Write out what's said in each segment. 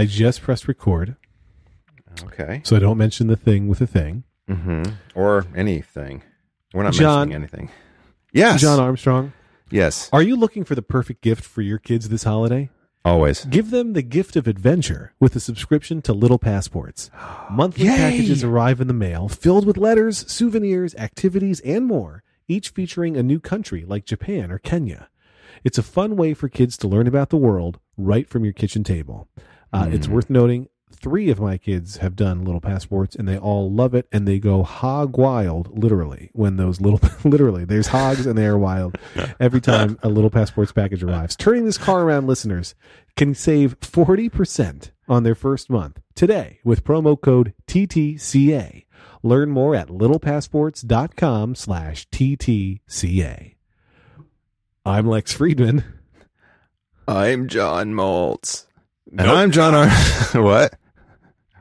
I just pressed record, Okay. so I don't mention the thing with the thing. hmm Or anything. We're not John- mentioning anything. Yes. John Armstrong, Yes. are you looking for the perfect gift for your kids this holiday? Always. Give them the gift of adventure with a subscription to Little Passports. Monthly Yay! packages arrive in the mail filled with letters, souvenirs, activities, and more, each featuring a new country like Japan or Kenya. It's a fun way for kids to learn about the world right from your kitchen table. Uh, It's Mm. worth noting three of my kids have done Little Passports and they all love it and they go hog wild literally when those little literally there's hogs and they are wild every time a Little Passports package arrives. Turning this car around listeners can save 40% on their first month today with promo code TTCA. Learn more at littlepassports.com slash TTCA. I'm Lex Friedman. I'm John Moltz. And Nope. I'm John Ar- What?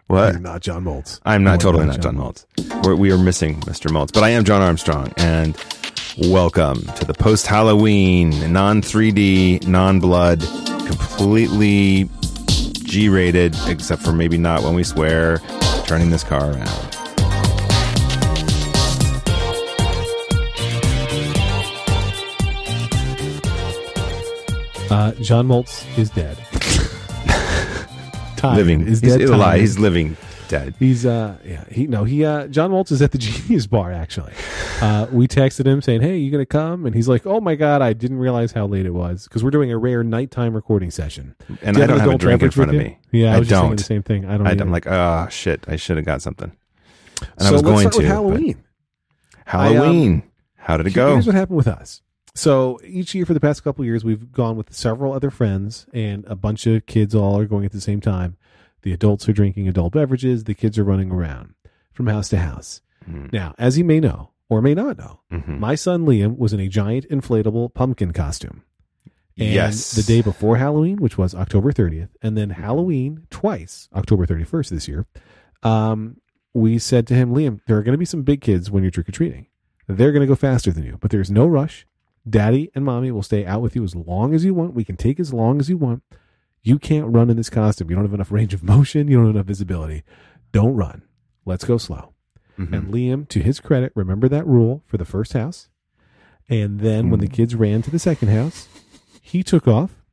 What? You're not John Moltz. I'm No, not totally not John Moltz. We're, we are missing Mr. Moltz, but I am John Armstrong, and welcome to the post Halloween, non 3D, non blood, completely G rated, except for maybe not when we swear, turning this car around. Uh, John Moltz is dead. Time living. is he's dead. alive. He's living dead. He's uh yeah he no he uh John Moltz is at the Genius Bar actually. Uh, we texted him saying hey you gonna come and he's like oh my god I didn't realize how late it was because we're doing a rare nighttime recording session. And Do I don't have a drink in front of me. Yeah, I, I was don't. the same thing. I don't. I, I'm like, oh shit, I should have got something. And so I was going to. Halloween. Halloween. How did it go? Here's what happened with us. So each year for the past couple of years, we've gone with several other friends, and a bunch of kids all are going at the same time. The adults are drinking adult beverages. The kids are running around from house to house. Mm. Now, as you may know or may not know, Mhm. my son Liam was in a giant inflatable pumpkin costume. And Yes. the day before Halloween, which was October 30th, and then Halloween twice, October 31st this year, um, we said to him, Liam, there are going to be some big kids when you're trick or treating. They're going to go faster than you, but there's no rush. Daddy and mommy will stay out with you as long as you want. We can take as long as you want. You can't run in this costume. You don't have enough range of motion. You don't have enough visibility. Don't run. Let's go slow. Mhm. And Liam, to his credit, remember that rule for the first house. And then when the kids ran to the second house, he took off.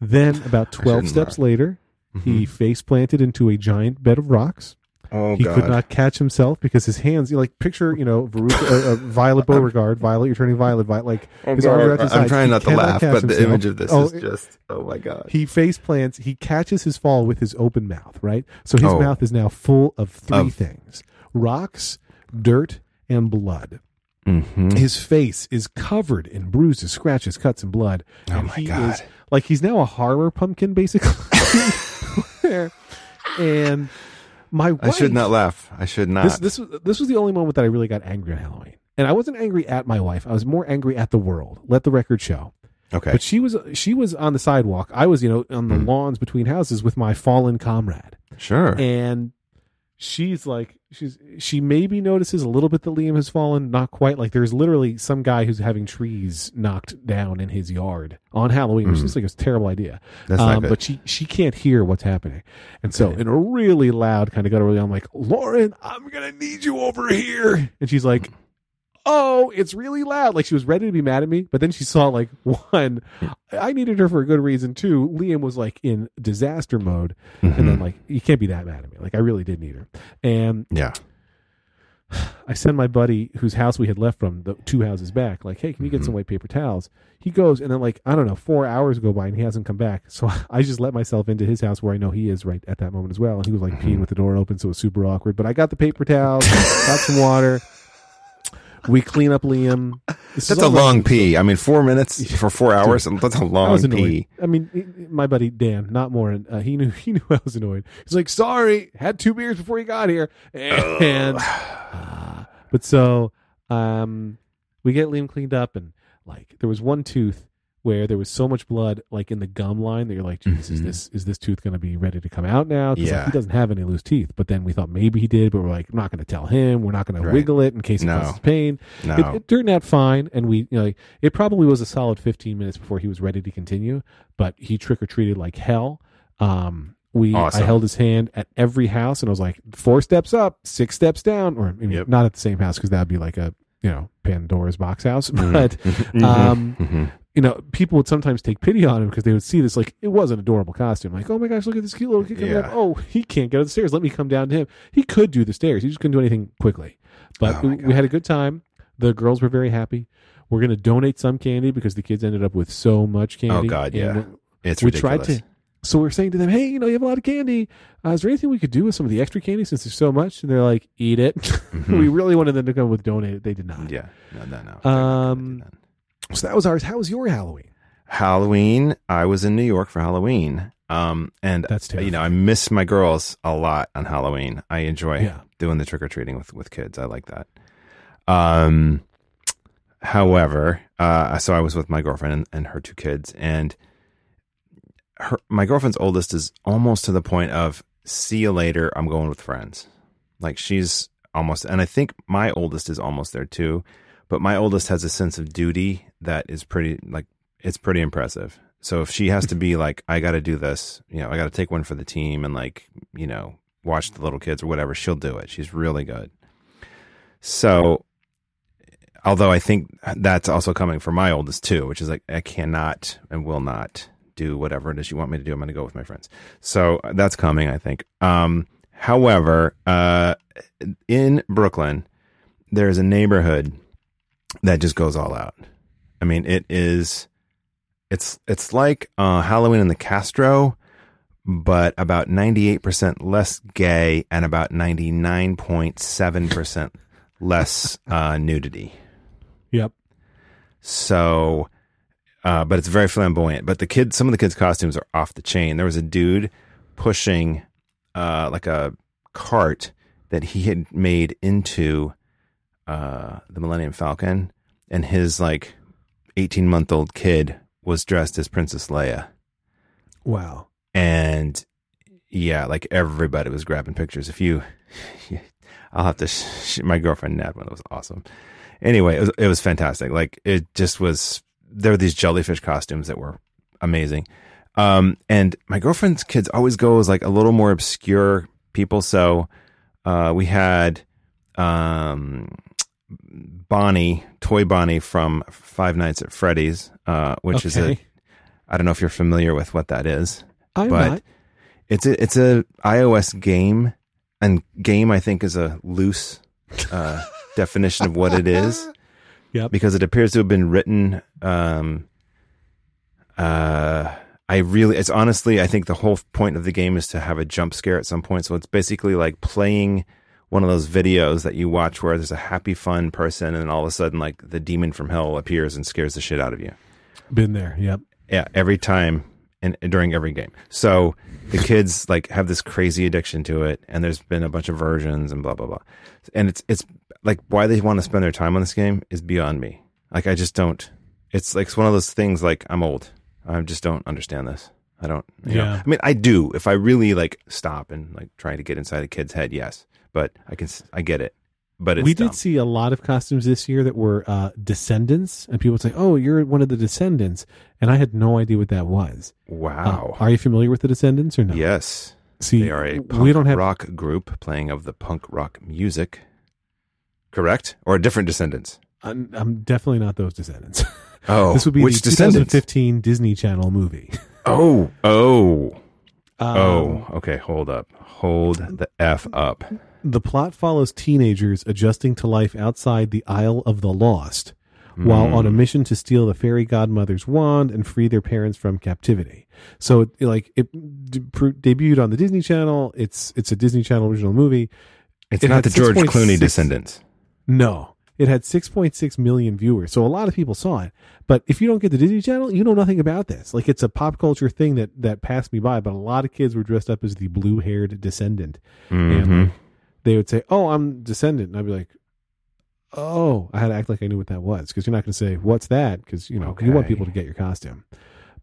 Then, about 12 shouldn't steps later, he face planted into a giant bed of rocks. Oh he god. could not catch himself because his hands, you like picture, you know, Veruca, uh, uh, Violet Beauregard, Violet, you're turning Violet, Violet, like his arms are at his I'm trying not to laugh, but the image of this Oh, is just oh my god. he face plants he catches his fall with his open mouth right so his Oh. mouth is now full of three Of- things rocks dirt and blood Mhm. his face is covered in bruises scratches cuts and blood Oh and my he God. is like he's now a horror pumpkin basically and my wife, I should not laugh. I should not. this this was this was the only moment that I really got angry on Halloween and I wasn't angry at my wife I was more angry at the world let the record show okay. but she was she was on the sidewalk. I was, you know, on the Mm. lawns between houses with my fallen comrade. sure. And she's like she's she maybe notices a little bit that Liam has fallen, not quite. Like there's literally some guy who's having trees knocked down in his yard on Halloween, which Mm. seems like a terrible idea. That's not Um, good. but she she can't hear what's happening. And so in a really loud kind of guttural, I'm like, Lauren, I'm gonna need you over here. And she's like, oh, it's really loud. Like she was ready to be mad at me, but then she saw like one, I needed her for a good reason too. Liam was like in disaster mode, and then Mhm. like you can't be that mad at me. Like I really did need her, and yeah. I send my buddy whose house we had left from the two houses back, like, hey, can you get some Mhm. white paper towels? He goes, and then like I don't know, four hours go by and he hasn't come back. So I just let myself into his house where I know he is right at that moment as well, and he was like peeing Mhm. with the door open, so it was super awkward. But I got the paper towels, got some water. We clean up Liam. This That's a long pee. I mean, four minutes for four hours. That's a long was annoyed. pee. I mean, my buddy Dan, not more. Uh, he knew he knew I was annoyed. He's like, "Sorry, had two beers before you got here," and uh, but so um, we get Liam cleaned up, and like there was one tooth where there was so much blood, like in the gum line, that you're like, "Jesus, is Mhm. this is this tooth going to be ready to come out now?" 'Cause, like, Yeah. he doesn't have any loose teeth. But then we thought maybe he did, but we're like, I'm not going to tell him. We're not going to wiggle it in case it No. causes pain. No. It, it turned out fine, and we, you know, like, it probably was a solid 15 minutes before he was ready to continue. But he trick or treated like hell. Um, We Awesome. I held his hand at every house, and I was like, four steps up, six steps down, or maybe Yep. not at the same house because that'd be like a you know Pandora's box house. But Mhm. um, Mhm. You know, people would sometimes take pity on him because they would see this like it was an adorable costume. Like, oh my gosh, look at this cute little kid coming Yeah. up. Oh, he can't get up the stairs. Let me come down to him. He could do the stairs. He just couldn't do anything quickly. But Oh we, we had a good time. The girls were very happy. We're going to donate some candy because the kids ended up with so much candy. Oh, God, yeah. It's we ridiculous. tried to. So we're saying to them, hey, you know, you have a lot of candy. Uh, is there anything we could do with some of the extra candy since there's so much? And they're like, eat it. Mhm. we really wanted them to come with donate it. They did not. Yeah, no, no, no. Um, gonna. So that was ours. How was your Halloween? Halloween. I was in New York for Halloween. Um, and That's terrible. you know, I miss my girls a lot on Halloween. I enjoy Yeah. doing the trick or treating with with kids. I like that. Um, however, uh, so I was with my girlfriend and, and her two kids, and her my girlfriend's oldest is almost to the point of see you later. I'm going with friends. Like she's almost, and I think my oldest is almost there too. But my oldest has a sense of duty that is pretty like it's pretty impressive. So if she has to be like, I got to do this, you know, I got to take one for the team and like, you know, watch the little kids or whatever, she'll do it. She's really good. So, although I think that's also coming from my oldest too, which is like, I cannot and will not do whatever it is you want me to do. I'm going to go with my friends. So that's coming, I think. Um, however, uh, in Brooklyn, there's a neighborhood that just goes all out. I mean, it is it's it's like uh, Halloween in the Castro, but about ninety eight percent less gay and about ninety nine point seven percent less uh, nudity. Yep. So, uh, but it's very flamboyant. But the kids, some of the kids' costumes are off the chain. There was a dude pushing uh, like a cart that he had made into uh, the Millennium Falcon, and his like eighteen month old kid was dressed as Princess Leia, Wow. and yeah, like everybody was grabbing pictures. If you, I'll have to. Sh- my girlfriend had one. It was awesome. Anyway, it was it was fantastic. Like it just was. There were these jellyfish costumes that were amazing. Um, and my girlfriend's kids always go as like a little more obscure people. So, uh, we had, um, Bonnie, toy Bonnie from Five Nights at Freddy's, uh, which is a I don't know if you're familiar with what that is I'm but not. it's a it's a iOS game, and game I think is a loose uh, definition of what it is Yep. because it appears to have been written. Um, uh, I really, it's honestly, I think the whole point of the game is to have a jump scare at some point. So it's basically like playing one of those videos that you watch where there's a happy, fun person, and all of a sudden, like the demon from hell appears and scares the shit out of you. Been there. Yep. Yeah, every time and during every game. So the kids like have this crazy addiction to it, and there's been a bunch of versions and blah blah blah. And it's it's like why they want to spend their time on this game is beyond me. Like I just don't. It's like it's one of those things. Like I'm old. I just don't understand this. I don't. You know. Yeah. I mean, I do if I really like stop and like try to get inside a kid's head. Yes, but I can. I get it. But it's we dumb. did see a lot of costumes this year that were uh, descendants, and people would say, "Oh, you're one of the descendants," and I had no idea what that was. Uh, Wow. are you familiar with the descendants or not? Yes. See, They are a punk we don't have. rock group playing of the punk rock music. Correct? Or a different descendants? I'm, I'm definitely not those descendants. Oh, this would be which the descendants? 2015 Disney Channel movie. Oh, oh, Um, oh. Okay, hold up. Hold the F up. The plot follows teenagers adjusting to life outside the Isle of the Lost while Hmm. on a mission to steal the fairy godmother's wand and free their parents from captivity. So, it, like, it de- debuted on the Disney Channel. It's it's a Disney Channel original movie. It's it not the George 6.6 Clooney descendants. No, it had 6.6 million viewers. So a lot of people saw it. But if you don't get the Disney Channel, you know nothing about this. Like it's a pop culture thing that that passed me by. But a lot of kids were dressed up as the blue haired descendant, Mhm. and they would say, "Oh, I'm descendant," and I'd be like. Oh, I had to act like I knew what that was because you're not going to say what's that because you know you want people to get your costume,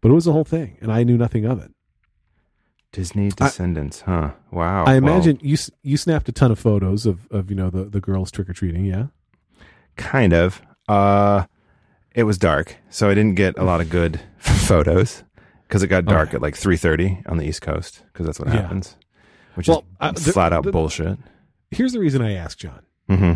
but it was the whole thing, and I knew nothing of it. Disney descendants, huh? Wow. I Well, imagine you you snapped a ton of photos of of you know the the girls trick or treating, yeah. kind of. Uh, it was dark, so I didn't get a lot of good photos. because it got dark Okay. at like three thirty on the East Coast because that's what Yeah. happens, which Well, is uh, flat out the- bullshit. Here's the reason I ask, John. hmm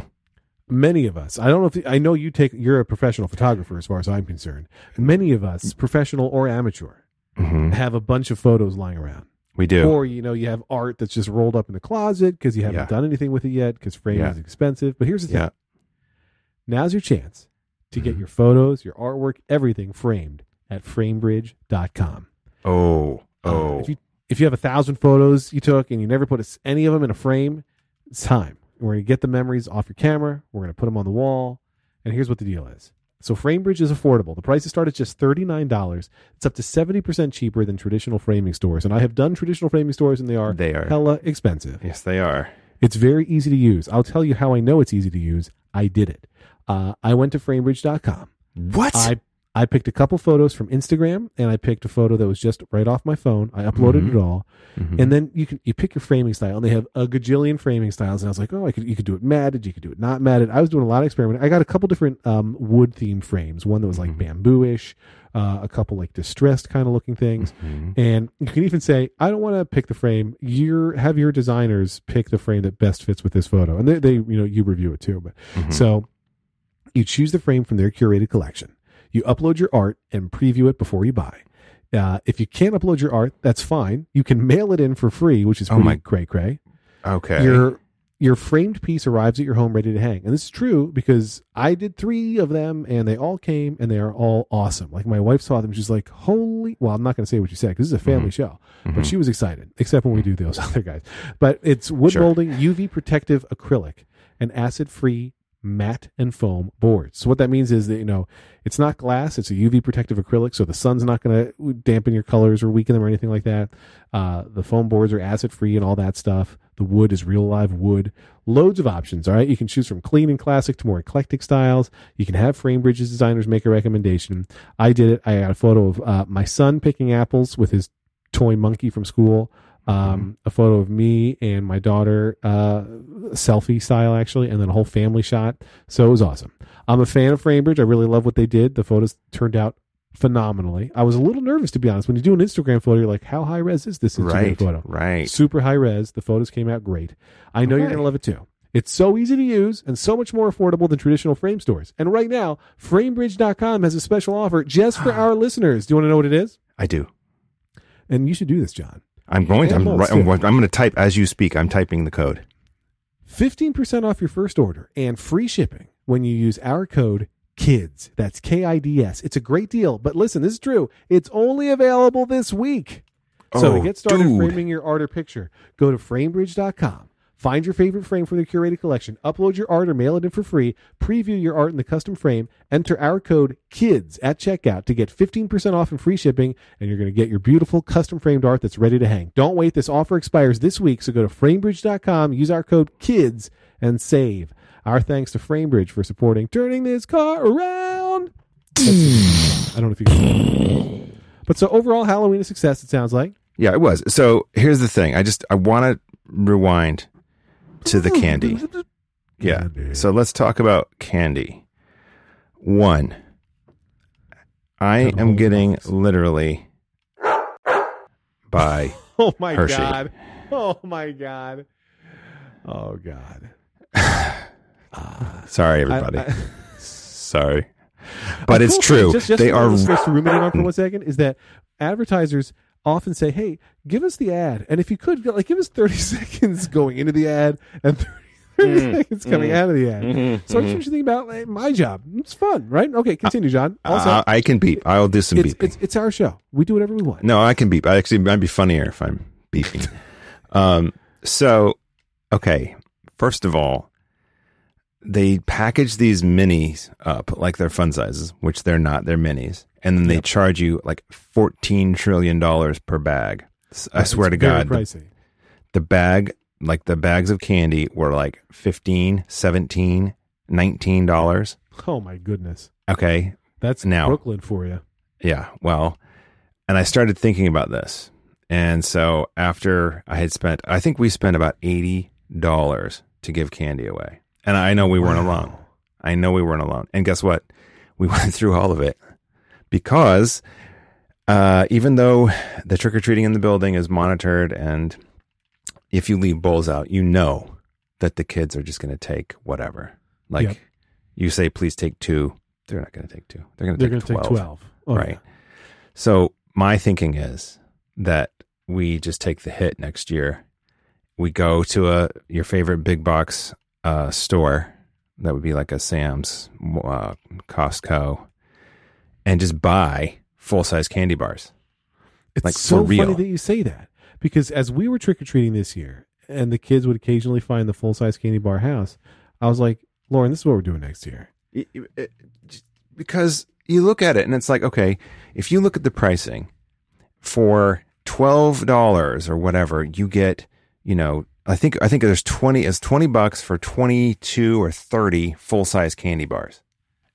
Many of us, I don't know if I know you take. You're a professional photographer, as far as I'm concerned. Many of us, professional or amateur, hmm have a bunch of photos lying around. We do. Or you know, you have art that's just rolled up in the closet because you haven't Yeah. done anything with it yet because framing Yeah. is expensive. But here's the thing: yeah. now's your chance to get Mhm. your photos, your artwork, everything framed at framebridge.com. Oh. Uh, Oh. if you if you have a thousand photos you took and you never put any of them in a frame, it's time. We're going to get the memories off your camera. We're going to put them on the wall. And here's what the deal is. So FrameBridge is affordable. The prices start at just $39. It's up to 70% cheaper than traditional framing stores. And I have done traditional framing stores and they are they are. hella expensive. Yes, they are. It's very easy to use. I'll tell you how I know it's easy to use. I did it. Uh, I went to framebridge.com. What? I I picked a couple photos from Instagram and I picked a photo that was just right off my phone. I uploaded Mhm. it all. Mhm. And then you can you pick your framing style, and they have a gajillion framing styles. And I was like, oh, I could you could do it matted, you could do it not matted. I was doing a lot of experimenting. I got a couple different um, wood themed frames. One that was like Mhm. bamboo-ish, uh, a couple like distressed kind of looking things. Mhm. And you can even say, I don't want to pick the frame. You have your designers pick the frame that best fits with this photo, and they, they you know you review it too. But Mhm. so you choose the frame from their curated collection. You upload your art and preview it before you buy. Uh, if you can't upload your art, that's fine. You can mail it in for free, which is Oh pretty my- cray cray. okay. Your your framed piece arrives at your home ready to hang, and this is true because I did three of them, and they all came, and they are all awesome. Like my wife saw them, she's like, "Holy!" Well, I'm not going to say what you said because this is a family show, Mhm. but she was excited, except when we do those other guys. But it's wood Sure. molding, UV protective acrylic, and acid free matte and foam boards. So what that means is that you know it's not glass; it's a UV protective acrylic, so the sun's not going to dampen your colors or weaken them or anything like that. Uh, the foam boards are acid free and all that stuff. The wood is real live wood. Loads of options. All right, you can choose from clean and classic to more eclectic styles. You can have FrameBridge's designers make a recommendation. I did it. I got a photo of uh, my son picking apples with his toy monkey from school. Um, a photo of me and my daughter, uh, selfie style actually, and then a whole family shot. So it was awesome. I'm a fan of FrameBridge. I really love what they did. The photos turned out phenomenally. I was a little nervous to be honest. When you do an Instagram photo, you're like, how high res is this Instagram right. photo? Right. Super high res. The photos came out great. I know you're going to love it too. It's so easy to use and so much more affordable than traditional frame stores. And right now, framebridge.com has a special offer just for our listeners. Do you want to know what it is? I do. And you should do this, John. I'm going to. I'm, I'm. I'm going to type as you speak. I'm typing the code. 15% off your first order and free shipping when you use our code KIDS. That's K I D S. It's a great deal. But listen, this is true. It's only available this week. So to Oh, get started dude. framing your art or picture, go to framebridge.com. Find your favorite frame from the curated collection, upload your art or mail it in for free, preview your art in the custom frame, enter our code KIDS at checkout to get 15% off and free shipping, and you're going to get your beautiful custom framed art that's ready to hang. Don't wait, this offer expires this week, so go to framebridge.com, use our code KIDS, and save. Our thanks to Framebridge for supporting turning this car around. I don't know if you can. But so overall, Halloween a success, it sounds like. Yeah, it was. So here's the thing. I just I want to rewind to the candy. Yeah. So let's talk about candy. One, I am getting literally by Oh my Hershey. god. Oh my god. Oh god. sorry everybody. I- sorry. But it's cool true. thing, Just, just they are to ruminate on for one second is that advertisers often say, "Hey, give us the ad," and if you could, like, give us thirty seconds going into the ad and 30, 30 Mm, seconds coming mm, out of the ad. Mhm, So I mhm. just want you think about like, my job. It's fun, right? Okay, continue, John. Also, Uh, I can beep. I'll do some it's, beeping. it's it's our show. We do whatever we want. No, I can beep. I actually might be funnier if I'm beeping. um, so, okay. First of all, they package these minis up like they're fun sizes, which they're not. They're minis, and then they Yep. charge you like fourteen trillion dollars per bag. I swear to God, the, the bag, like the bags of candy, were like 15 17 19 dollars. Oh my goodness, Okay, that's Now- Brooklyn for you. Yeah. Well, and I started thinking about this. And so after I had spent, I think we spent about $80 to give candy away. And I know we weren't Wow. alone. I know we weren't alone. And guess what? We went through all of it because uh, even though the trick or treating in the building is monitored, and if you leave bowls out, you know that the kids are just going to take whatever. Like Yep. you say, please take two. They're not going to take two. They're going to take 12. take 12. Oh, right. yeah. So my thinking is that we just take the hit next year. We go to a your favorite big box uh, store that would be like a Sam's, uh, Costco, and just buy full size candy bars. It's Like, so real. funny that you say that because as we were trick or treating this year, and the kids would occasionally find the full size candy bar house, I was like, Lauren, this is what we're doing next year. It- it- because you look at it and it's like, okay, if you look at the pricing for twelve dollars or whatever, you get, you know, I think I think there's twenty it's twenty bucks for twenty two or thirty full size candy bars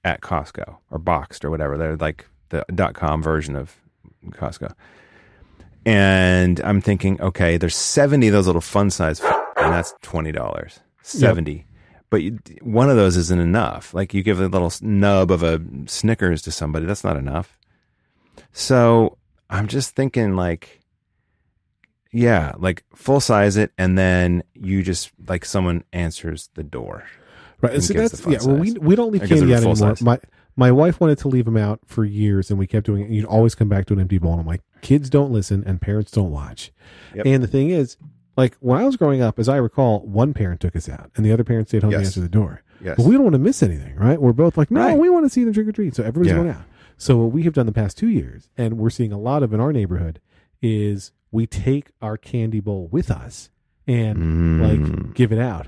at Costco or boxed or whatever. They're like the dot com version of Costco. And I'm thinking, okay, there's 70 of those little fun size, and that's $20. 70 but you, one of those isn't enough. Like you give a little nub of a Snickers to somebody, that's not enough. So I'm just thinking, like, yeah, like full size it, and then you just like someone answers the door. Right. And So that's yeah. Well, we we don't leave Or candy out anymore. size. My my wife wanted to leave them out for years, and we kept doing it. And you'd always come back to an empty bowl. And I'm like, kids don't listen, and parents don't watch. Yep. And the thing is, like when I was growing up, as I recall, one parent took us out, and the other parent stayed home to Yes. answer the door. Yes. But we don't want to miss anything, right? We're both like, no, Right. we want to see them trick or treat. So everybody's Yeah. going out. So what we have done the past two years, and we're seeing a lot of in our neighborhood, is we take our candy bowl with us and Mm. like give it out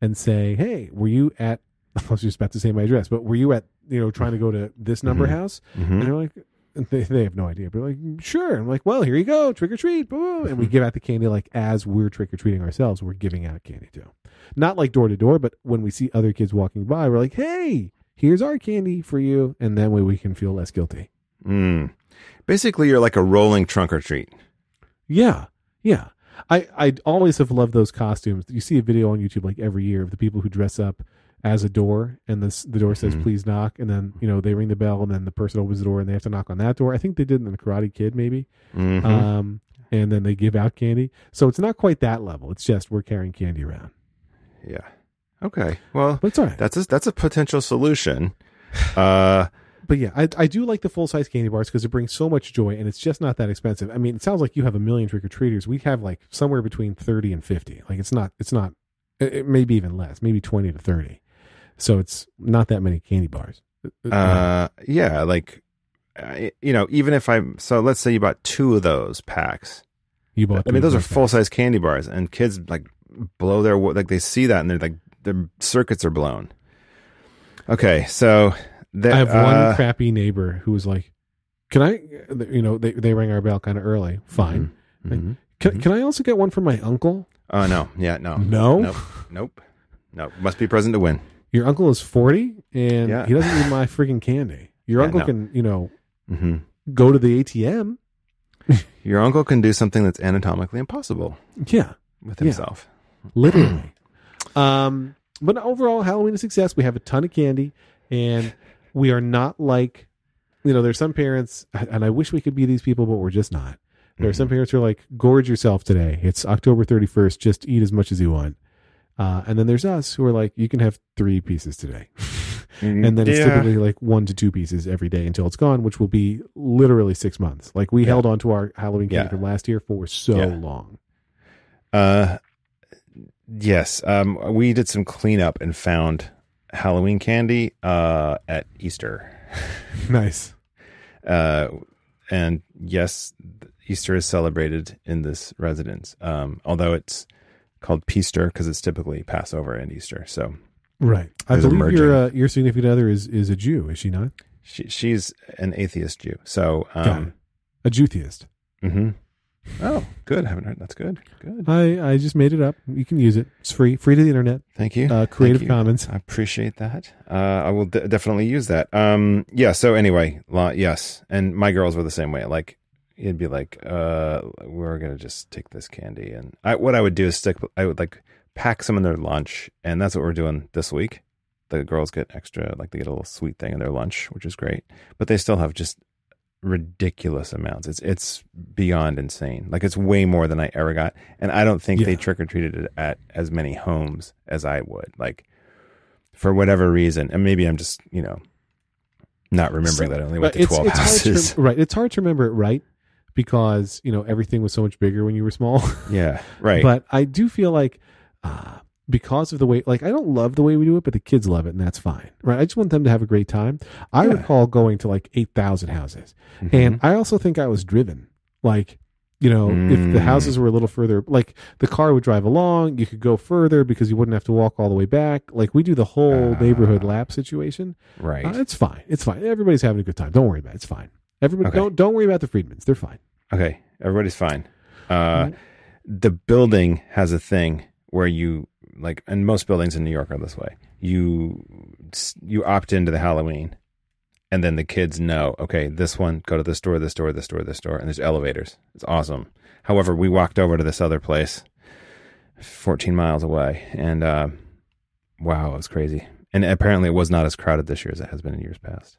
and say, hey, were you at? I was just about to say my address, but were you at? You know, trying to go to this number Mhm. house? Mhm. And they're like, they, they have no idea, but like, sure. I'm like, well, here you go, trick or treat, boom, and we Mm-hmm. give out the candy like as we're trick or treating ourselves. We're giving out candy too, not like door to door, but when we see other kids walking by, we're like, hey, here's our candy for you, and then way we can feel less guilty. Mm. Basically, you're like a rolling trunk or treat. Yeah, yeah. I I always have loved those costumes. You see a video on YouTube like every year of the people who dress up as a door, and this the door says Mhm. "Please knock," and then you know they ring the bell, and then the person opens the door, and they have to knock on that door. I think they did in the Karate Kid, maybe. Mhm. Um, and then they give out candy. So it's not quite that level. It's just we're carrying candy around, yeah. Okay. Well, that's all right. that's a, that's a potential solution. Uh, But yeah, I, I do like the full size candy bars because it brings so much joy, and it's just not that expensive. I mean, it sounds like you have a million trick or treaters. We have like somewhere between thirty and fifty. Like it's not it's not it, it may be even less, maybe twenty to thirty. So it's not that many candy bars. uh, yeah, like, uh, you know, even if I'm so, let's say you bought two of those packs. you bought. I mean, those are full size candy bars, and kids like blow their like they see that and they're like their circuits are blown. Okay, so I have one uh, crappy neighbor who was like, "Can I?" You know, they they rang our bell kind of early. Fine. mhm. Can Mhm. can I also get one for my uncle? Oh no, yeah, no, No? nope, nope, nope. Must be present to win. Your uncle is forty, and Yeah. he doesn't need my freaking candy. Your Yeah, uncle no. can, you know, hmm go to the ATM. Your uncle can do something that's anatomically impossible Yeah, with Yeah. himself. literally. um, but overall, Halloween is success. We have a ton of candy, and we are not like, you know, there's some parents, and I wish we could be these people, but we're just not. There are some parents who are like, gorge yourself today. It's October 31st. Just eat as much as you want. Uh, and then there's us who are like, you can have three pieces today. and then it's Yeah. typically like one to two pieces every day until it's gone, which will be literally six months. Like we Yeah. held on to our Halloween candy Yeah. from last year for so Yeah. long. Uh, yes. Um, we did some cleanup and found Halloween candy uh, at Easter. Nice. Uh, and yes, Easter is celebrated in this residence. Um, although it's called Peaster because it's typically Passover and Easter. So Right. I believe your uh, your significant other is is a Jew, is she not? she, she's an atheist Jew. So, um. A Jewtheist. mhm. Oh, good. I haven't heard. That's good. Good. I I just made it up. You can use it. It's free, free to the internet. Thank you. Uh, Thank Creative you. Commons. I appreciate that. Uh, I will de- definitely use that. Um, yeah. So anyway, lo- yes, and my girls were the same way. Like it'd be like, uh, we're gonna just take this candy, and I, what I would do is stick. I would like pack some in their lunch, and that's what we're doing this week. The girls get extra, like they get a little sweet thing in their lunch, which is great. But they still have just ridiculous amounts. It's it's beyond insane. Like it's way more than I ever got, and I don't think Yeah. they trick or treated it at as many homes as I would. Like for whatever reason, and maybe I'm just you know not remembering So- that I only went to twelve it's houses. right. It's hard to remember it right because you know everything was so much bigger when you were small. yeah, right. But I do feel like uh, because of the way, like I don't love the way we do it, but the kids love it, and that's fine, right? I just want them to have a great time. I Yeah. recall going to like eight thousand houses, Mhm. and I also think I was driven, like. You know, if the Mm. houses were a little further, like the car would drive along, you could go further because you wouldn't have to walk all the way back. Like we do the whole Ah. neighborhood lap situation. right. Uh, it's fine. It's fine. Everybody's having a good time. Don't worry about it. It's fine. Everybody, Okay. don't don't worry about the Friedmans. They're fine. Okay, everybody's fine. Uh, Mhm. the building has a thing where you like, and most buildings in New York are this way. You you opt into the Halloween, and then the kids know, okay, this one, go to this store, this store, this store, this store, and there's elevators. It's awesome. However, we walked over to this other place, 14 miles away, and uh, wow, it was crazy. And apparently, it was not as crowded this year as it has been in years past,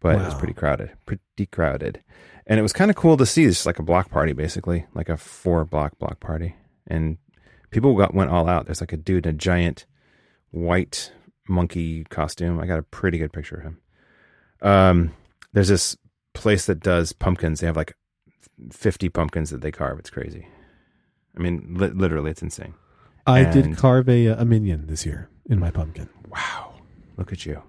but it was pretty crowded, pretty crowded and it was kind of cool to see. It's just like a block party, basically, like a four block block party, and people got went all out. There's like a dude in a giant white monkey costume. I got a pretty good picture of him. Um, there's this place that does pumpkins. They have like 50 pumpkins that they carve. It's crazy. I mean, li- literally, it's insane. I And- did carve a, a minion this year in my pumpkin. Wow, look at you.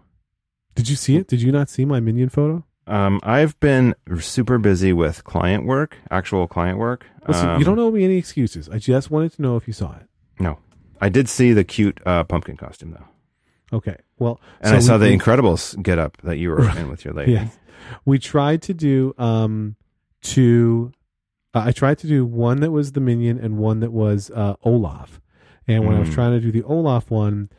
Did you see it? Did you not see my minion photo? Um, I've been super busy with client work, actual client work. Listen, Um, you don't owe me any excuses. I just wanted to know if you saw it. No, I did see the cute uh, pumpkin costume though, Okay. Well, and so I saw we- the we- Incredibles get up that you were in with your lady. Yeah. We tried to do um two uh, I tried to do one that was the minion and one that was uh Olaf. And when I was Mm. trying to do the Olaf one,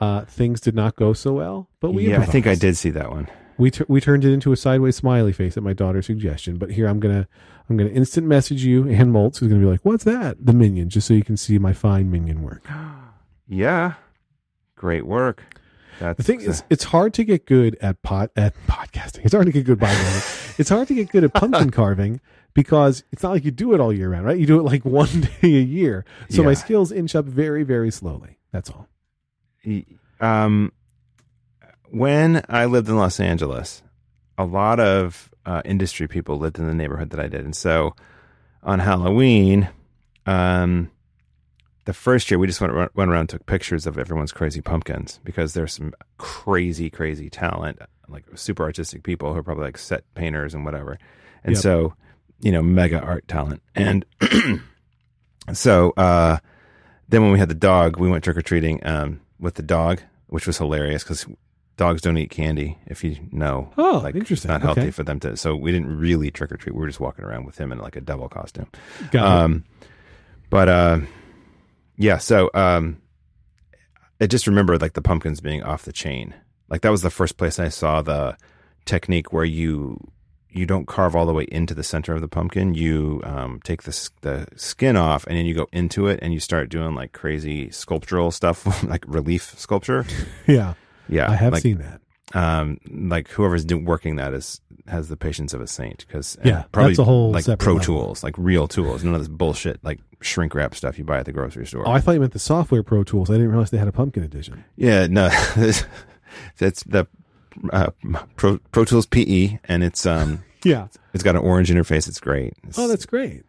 uh things did not go so well. But we yeah, I think I did see that one. We tur we turned it into a sideways smiley face at my daughter's suggestion. But here I'm gonna I'm gonna instant message you and Moltz who's gonna be like, "What's that?" The minion, just so you can see my fine minion work. Yeah, great work. That's The thing is, it's hard to get good at pot at podcasting. It's hard to get good by It's hard to get good at pumpkin carving because it's not like you do it all year round, right? You do it like one day a year. So my skills inch up very, very slowly. That's all. um, when I lived in Los Angeles, a lot of uh, industry people lived in the neighborhood that I did, and so on Halloween, um, the first year we just went went around and took pictures of everyone's crazy pumpkins because there's some crazy, crazy talent, like super artistic people who are probably like set painters and whatever, and Yep. so you know mega art talent and. So uh, then when we had the dog, we went trick or treating um, with the dog, which was hilarious because dogs don't eat candy. If you know, Oh, like interesting. Not healthy Okay. for them to. So we didn't really trick or treat. We were just walking around with him in like a devil costume. Got it. Um, but uh, yeah, so um, I just remember like the pumpkins being off the chain. Like that was the first place I saw the technique where you you don't carve all the way into the center of the pumpkin. You um, take the the skin off and then you go into it and you start doing like crazy sculptural stuff, like relief sculpture. Yeah, Yeah, I have like, seen that. um, like whoever's doing working that is has the patience of a saint because Yeah, probably that's a whole like pro level. tools, like real tools, none of this bullshit like shrink wrap stuff you buy at the grocery store. Oh, I thought you meant the software Pro Tools. I didn't realize they had a pumpkin edition. yeah, no, that's the uh, pro, pro Tools PE, and it's um Yeah. it's got an orange interface. It's great. It's- Oh, that's great.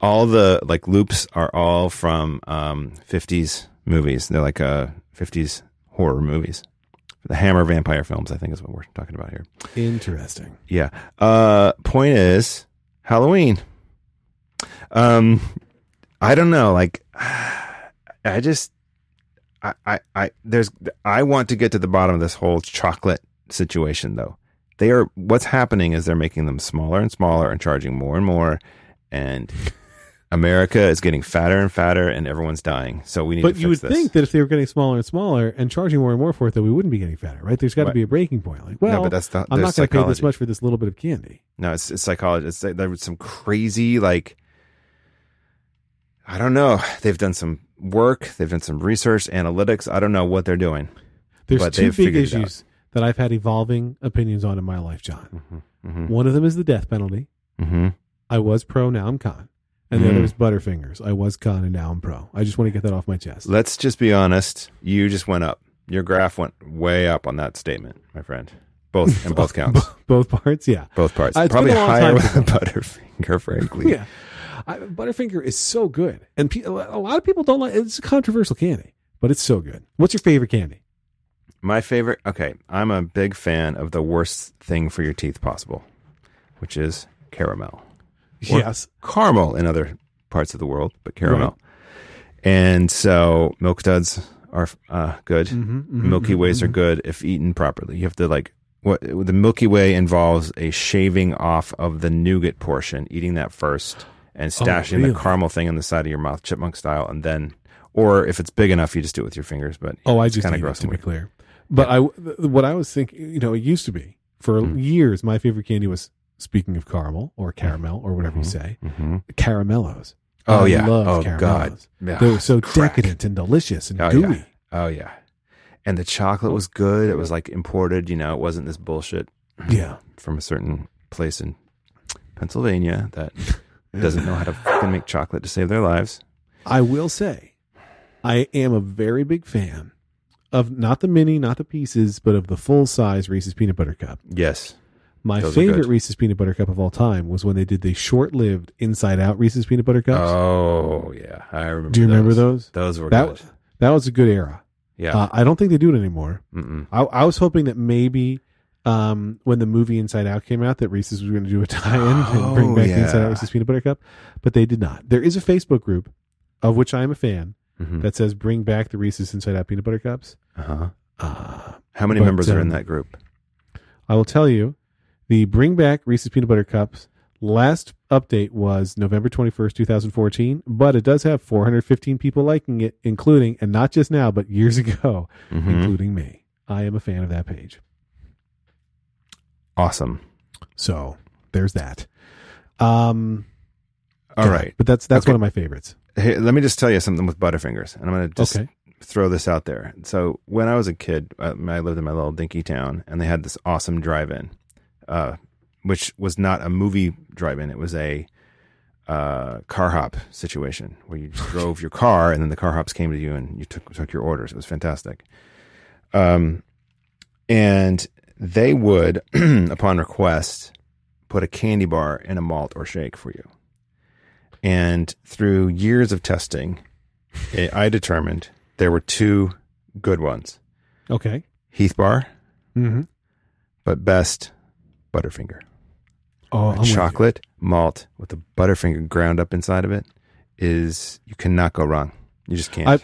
all the like loops are all from um 50s movies. They're like uh 50s horror movies. The Hammer vampire films, I think, is what we're talking about here. Interesting. Yeah. Uh point is Halloween. Um I don't know, like I just I I I there's I want to get to the bottom of this whole chocolate situation though. They are what's happening is they're making them smaller and smaller and charging more and more and America is getting fatter and fatter and everyone's dying. So we need But to you would this. think that if they were getting smaller and smaller and charging more and more for it, that we wouldn't be getting fatter, right? There's got to Right. be a breaking point. Like, well, no, but that's the I'm not going to pay this much for this little bit of candy. No, it's, it's psychology. It's there was some crazy like I don't know. They've done some work. They've done some research, analytics. I don't know what they're doing. There's two big figured it out. issues that I've had evolving opinions on in my life, John. Mhm. One of them is the death penalty. Mm-hmm. I was pro, now I'm con. And the Mm. other is Butterfingers. I was con and now I'm pro. I just want to get that off my chest. Let's just be honest. You just went up. Your graph went way up on that statement, my friend. Both and both counts. Both parts, yeah. Both parts. Uh, Probably higher with Butterfinger, frankly. Yeah. I, Butterfinger is so good. And pe- a lot of people don't like it's a controversial candy, but it's so good. What's your favorite candy? My favorite. Okay, I'm a big fan of the worst thing for your teeth possible, which is caramel. Yes. caramel in other parts of the world, but caramel. And so milk duds are uh, good. Mhm, mhm, Milky mhm, Ways are mhm. good if eaten properly. You have to like what the Milky Way involves a shaving off of the nougat portion, eating that first, and stashing really? the caramel thing on the side of your mouth, chipmunk style, and then, or if it's big enough, you just do it with your fingers. But Oh, I just eat it, gross to be clear. But I, what I was thinking, you know, it used to be for Mm. years. My favorite candy was speaking of caramel or caramel or whatever you Mhm. say, Mhm. caramellos. Oh I yeah. love oh caramellos. god. Yeah. They were so Crack. decadent and delicious and Oh, gooey. yeah. Oh yeah. And the chocolate was good. It was like imported. You know, it wasn't this bullshit Yeah. from a certain place in Pennsylvania that doesn't know how to fucking make chocolate to save their lives. I will say, I am a very big fan of not the mini, not the pieces, but of the full size Reese's peanut butter cup. Yes. My Those favorite. Reese's peanut butter cup of all time was when they did the short lived Inside Out Reese's peanut butter cups. Oh yeah, I remember. Do you remember those? Those were That good. that was a good era. Yeah. Uh, I don't think they do it anymore. I, I was hoping that maybe um, when the movie Inside Out came out, that Reese's was going to do a tie-in and bring Oh, back the Inside. Out Reese's peanut butter cup, but they did not. There is a Facebook group of which I am a fan Mhm. that says "Bring back the Reese's Inside Out peanut butter cups." Uh-huh. Uh, How many But, members are in um, that group? I will tell you, the Bring Back Reese's Peanut Butter Cups last update was November 21st, 2014, but it does have 415 people liking it, including, and not just now, but years ago, Mhm. including me. I am a fan of that page. Awesome. So there's that. Um, All yeah, right. But that's, that's Okay. one of my favorites. Hey, let me just tell you something with Butterfingers, and I'm going to just Okay. throw this out there. So when I was a kid, uh, I lived in my little dinky town, and they had this awesome drive-in, uh, which was not a movie drive-in. It was a uh, car hop situation where you drove your car, and then the car hops came to you, and you took took your orders. It was fantastic. Um, and they would, upon request, put a candy bar in a malt or shake for you. And through years of testing, it, I determined there were two good ones Okay. Heath Bar, Mm-hmm. but best Butterfinger. Oh, chocolate malt with the Butterfinger ground up inside of it is, you cannot go wrong. You just can't. I,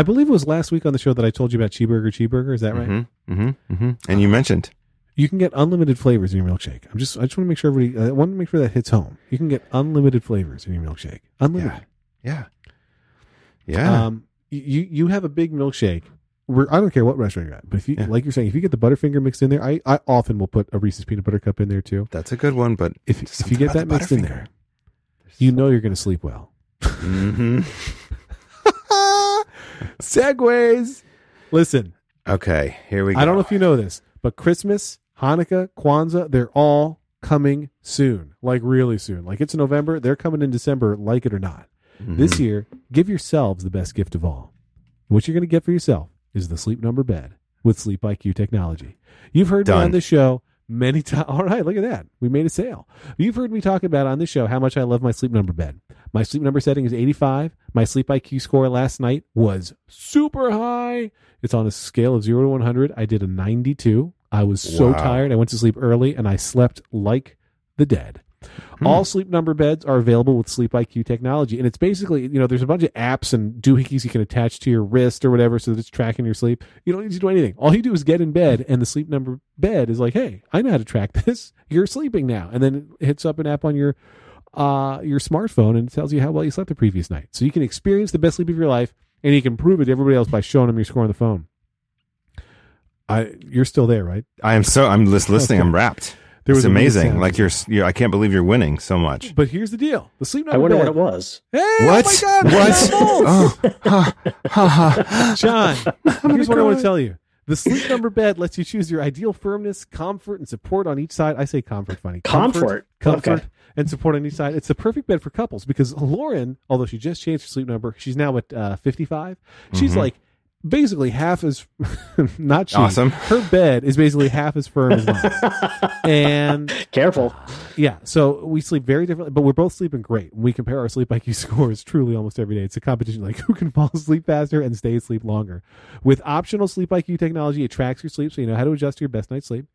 I believe it was last week on the show that I told you about Cheeseburger Cheeseburger. Is that right? Mm-hmm, mm-hmm, mm-hmm. And you mentioned, You can get unlimited flavors in your milkshake. I'm just I just want to make sure everybody I want to make sure that hits home. You can get unlimited flavors in your milkshake. Unlimited. yeah, yeah, Um you you have a big milkshake. I don't care what restaurant you're at, but if you Yeah. like you're saying, if you get the Butterfinger mixed in there, I, I often will put a Reese's peanut butter cup in there too. that's a good one. But If if you get that mixed in there, you know you're going to sleep well. hmm Segues. Listen, Okay, here we go. I don't know if you know this, but Christmas, Hanukkah, Kwanzaa, they're all coming soon. Like really soon. Like it's November, they're coming in December, like it or not. Mhm. This year, give yourselves the best gift of all. What you're going to get for yourself is the Sleep Number bed with Sleep IQ technology. You've heard me on the show many times. All right, look at that. We made a sale. You've heard me talk about on this show how much I love my Sleep Number bed. My Sleep Number setting is 85. My Sleep IQ score last night was super high. It's on a scale of 0 to 100. I did a 92. I was so Wow. tired. I went to sleep early and I slept like the dead. All sleep number beds are available with Sleep IQ technology. And it's basically, you know, there's a bunch of apps and doohickeys you can attach to your wrist or whatever so that it's tracking your sleep. You don't need to do anything. All you do is get in bed and the sleep number bed is like, hey, I know how to track this. You're sleeping now. And then it hits up an app on your uh, your smartphone and it tells you how well you slept the previous night. So you can experience the best sleep of your life and you can prove it to everybody else by showing them your score on the phone. I you're still there, right? I am so. I'm just listening. I'm rapt. There it's was amazing. like you're, you're. I can't believe you're winning so much. But here's the deal: the sleep number. I wonder bed, what it was. Hey, What? Oh my God! what? oh, ha, ha, ha. John, here's what I want to tell you. The Sleep Number bed lets you choose your ideal firmness, comfort, and support on each side. I say comfort funny. Comfort? comfort, Okay. and support on each side. It's the perfect bed for couples because Lauren, although she just changed her sleep number, she's now at uh, 55. She's Mhm. like basically half as not she. Awesome. Her bed is basically half as firm as mine. and Careful. yeah, so we sleep very differently, but we're both sleeping great. We compare our sleep IQ scores truly almost every day. It's a competition like who can fall asleep faster and stay asleep longer. With optional sleep IQ technology, it tracks your sleep so you know how to adjust your best night's sleep.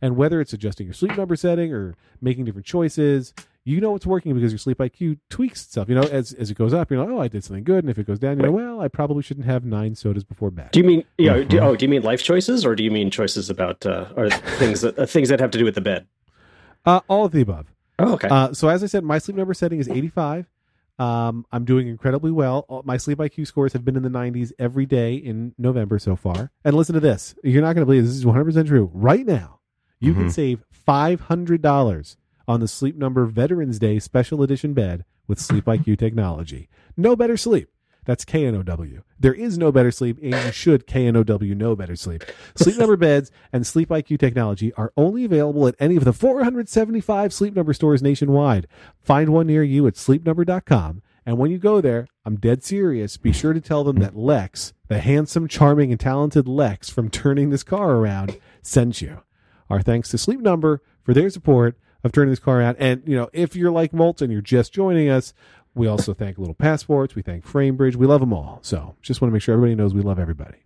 And whether it's adjusting your sleep number setting or making different choices, you know it's working because your sleep IQ tweaks itself. You know, as as it goes up, you're like, oh, I did something good, and if it goes down, you know, well, I probably shouldn't have nine sodas before bed. Do you mean you know, Mm-hmm. do, oh, do you mean life choices or do you mean choices about uh, or things that uh, things that have to do with the bed? Uh, all of the above. Oh, okay. Uh, so as I said, my sleep number setting is 85. Um, I'm doing incredibly well. All- My sleep IQ scores have been in the 90s every day in November so far. And listen to this. You're not going to believe this is 100% true. Right now, you can Mhm. save $500 on the Sleep Number Veterans Day special edition bed with Sleep IQ technology. No better sleep. That's KNOW. There is no better sleep, and you should KNOW know better sleep. Sleep Number beds and Sleep IQ technology are only available at any of the 475 Sleep Number stores nationwide. Find one near you at sleepnumber.com. And when you go there, I'm dead serious. Be sure to tell them that Lex, the handsome, charming, and talented Lex from turning this car around, sent you. Our thanks to Sleep Number for their support of turning this car around. And, you know, if you're like Moltz, you're just joining us, we also thank Little Passports. We thank Framebridge. We love them all. So just want to make sure everybody knows we love everybody.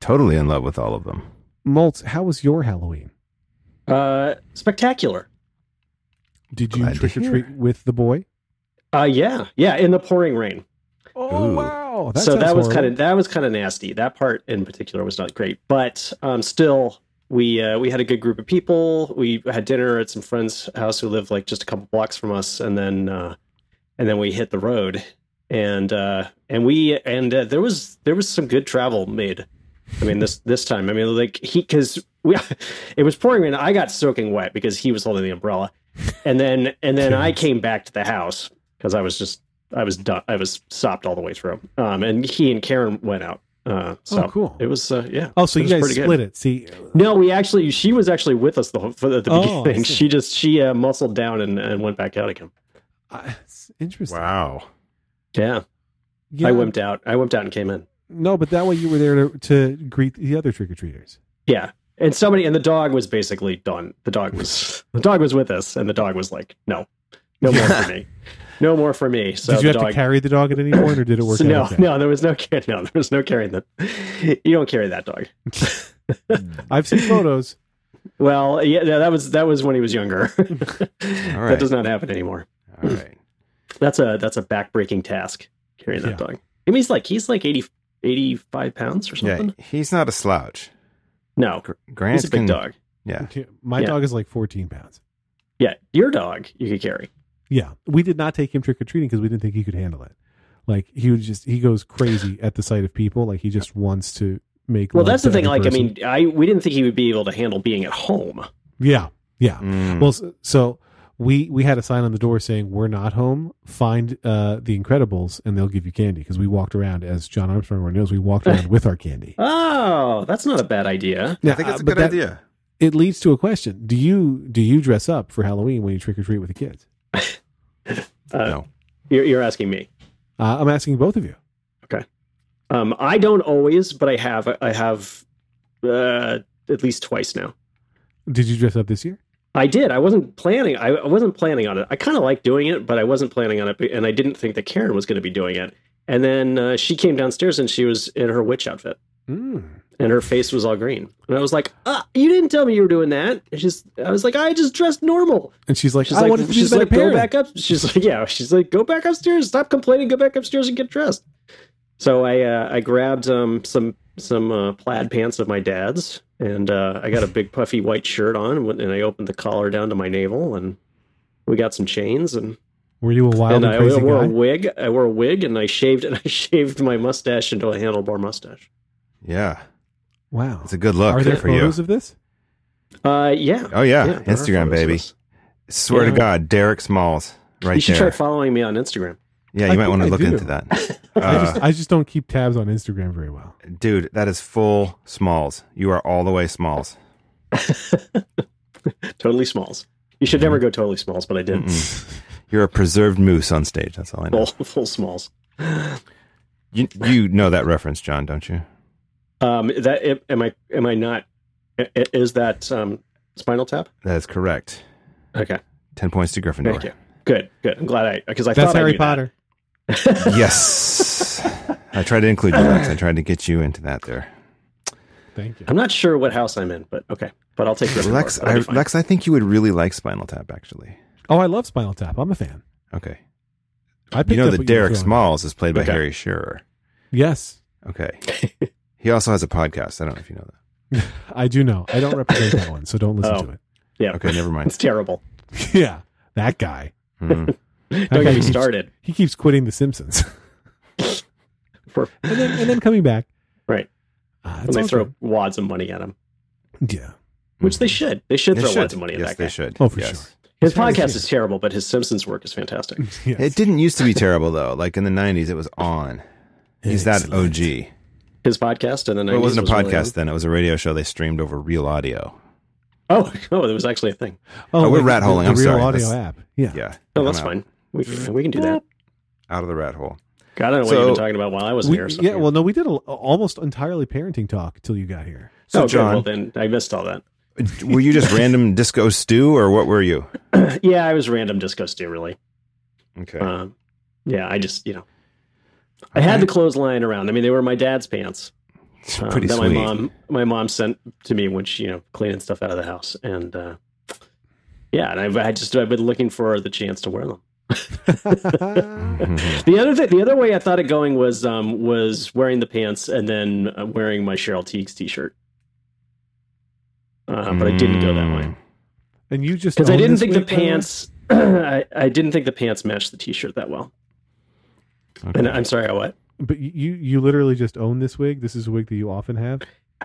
Totally in love with all of them. Moltz, how was your Halloween? uh, spectacular. Did you Glad to trick or treat with the boy? Uh, yeah, yeah, in the pouring rain. Oh Ooh. wow! That so that was kind of that was kind of nasty. That part in particular was not great, but um, still, we uh, we had a good group of people. We had dinner at some friends' house who lived like just a couple blocks from us, and then uh, and then we hit the road, and uh, and we and uh, there was there was some good travel made. I mean this this time. I mean like he because we it was pouring rain. I got soaking wet because he was holding the umbrella, and then and then I came back to the house because I was just I was done. I was sopped all the way through. Um, and he and Karen went out. Uh, so Oh, cool. It was uh, yeah. Oh, so you was guys pretty good. split it. See, No, we actually she was actually with us the whole for the, the Oh, beginning. She just she uh, muscled down and, and went back out again. uh, it's interesting. Wow. Yeah, Yeah, I wimped out. I wimped out and came in. No, but that way you were there to, to greet the other trick or treaters. Yeah, and somebody and the dog was basically done. The dog was the dog was with us, and the dog was like, no, no more for me, no more for me. So Did you have dog, to carry the dog at any point, or did it work So out? no, okay? no, there was no car- no, there was no carrying that. You don't carry that dog. I've seen photos. Well, yeah, that was that was when he was younger. All That does not happen anymore. All right. That's a that's a backbreaking task carrying that Yeah. dog. I mean, he's like he's like 80, 85 pounds or something. Yeah, something. he's not a slouch. No, Gr- Grant he's a big can, dog. Yeah. My Yeah. dog is like 14 pounds. Yeah, your dog you could carry. Yeah, we did not take him trick or treating because we didn't think he could handle it. Like he would just he goes crazy at the sight of people. Like he just wants to make. Well, that's the thing. every Like, I mean, I we didn't think he would be able to handle being at home. yeah, yeah. Mm. Well, so, so we we had a sign on the door saying we're not home. Find uh, the Incredibles and they'll give you candy because we walked around as John Armstrong knows. We walked around with our candy. Oh, that's not a bad idea. yeah I think it's uh, a but good that- idea. It leads to a question: Do you do you dress up for Halloween when you trick or treat with the kids? Uh, No. You're, you're asking me. Uh, I'm asking both of you. Okay. Um, I don't always, but I have. I have uh, at least twice now. Did you dress up this year? I did. I wasn't planning. I, I wasn't planning on it. I kind of like doing it, but I wasn't planning on it, and I didn't think that Karen was going to be doing it. And then uh, she came downstairs and she was in her witch outfit, Mm. And her face was all green. And I was like, "Ah, you didn't tell me you were doing that." And she's, I was like, "I just dressed normal." And she's like, She's I like, wanted to be she's a better like, go back up. She's like, yeah. She's like, go back upstairs. Stop complaining. Go back upstairs and get dressed. So I uh, I grabbed um some some uh, plaid pants of my dad's, and uh, I got a big puffy white shirt on, and went- and I opened the collar down to my navel, and we got some chains, and Were you a wild and and, I wore guy? a wig. I wore a wig, and I shaved and I shaved my mustache into a handlebar mustache. Yeah. Wow. It's a good look Are there for you. photos of this? Uh, yeah. Oh, yeah. there are Instagram, baby. Swear Yeah. to God, Derek Smalls. Right you should there. try following me on Instagram. Yeah, I you might want to I look do. into that. I Uh, just I just don't keep tabs on Instagram very well. dude, that is full smalls. You are all the way smalls. Totally smalls. You should never go totally smalls, but I did. Mm-mm. You're a preserved moose on stage. That's all I know. Full, full smalls. You, you know that reference, John, don't you? Um, that am I? Am I not? i- i- Is that um, Spinal Tap? That is correct. Okay, Ten points to Gryffindor. thank you. Good, good. I'm glad I because I That's thought I Harry knew that. Potter. Yes. I tried to include you, Lex. I tried to get you into that there. Thank you. I'm not sure what house I'm in, but okay. But I'll take Gryffindor. Lex, I. Lex, I think you would really like Spinal Tap, actually. Oh, I love Spinal Tap. I'm a fan. Okay. I You know that what you were Derek. Smalls is played by Okay. Harry Shearer. Yes, Okay. he also has a podcast. I don't know if you know that. I do know. I don't represent that one, so don't listen Oh. to it. yeah, Okay, never mind. it's terrible. yeah, that guy. Hmm. Don't guy get me keeps- started. He keeps quitting The Simpsons For and then and then coming back. Right. Uh, when it's they all throw good. wads of money at him, Yeah. which they should. They should They throw should. wads of money at yes, that they guy. should. Oh, for Yes. sure. His As far as podcast he- is terrible, but his Simpsons work is fantastic. Yes. It didn't used to be terrible though. Like in the '90s, it was on. He's that OG. His podcast and then Well, it wasn't a really podcast then. It was a radio show they streamed over real audio. Oh, oh, there was actually a thing. Oh, we're like rat the- holing. The, I'm real sorry. audio That's- app. Yeah. Yeah. Oh, that's fine. We, we can do that. Out of the rat hole. God, I don't know what So- you've been talking about while I was We- here. so- yeah. Well, no, we did a, almost entirely parenting talk till you got here. So, oh, good. John, Well, then I missed all that. were you just random disco stew, or what were you? yeah, I was random disco stew, really. Okay. Um, yeah, I just, you know, I had the clothes lying around. I mean, they were my dad's pants. um, Pretty that sweet. my mom, my mom sent to me when she, you know, cleaning stuff out of the house, and uh, yeah, and I've I just I've been looking for the chance to wear them. Mhm. The other thing, the other way I thought it going was um was wearing the pants and then uh, wearing my Cheryl Tiegs T-shirt. Uh, but I didn't go that way and you just because I didn't think the wig, by way? pants. I, I didn't think the pants matched the T-shirt that well. Okay. And I'm sorry, I what? But you you literally just own this wig. This is a wig that you often have.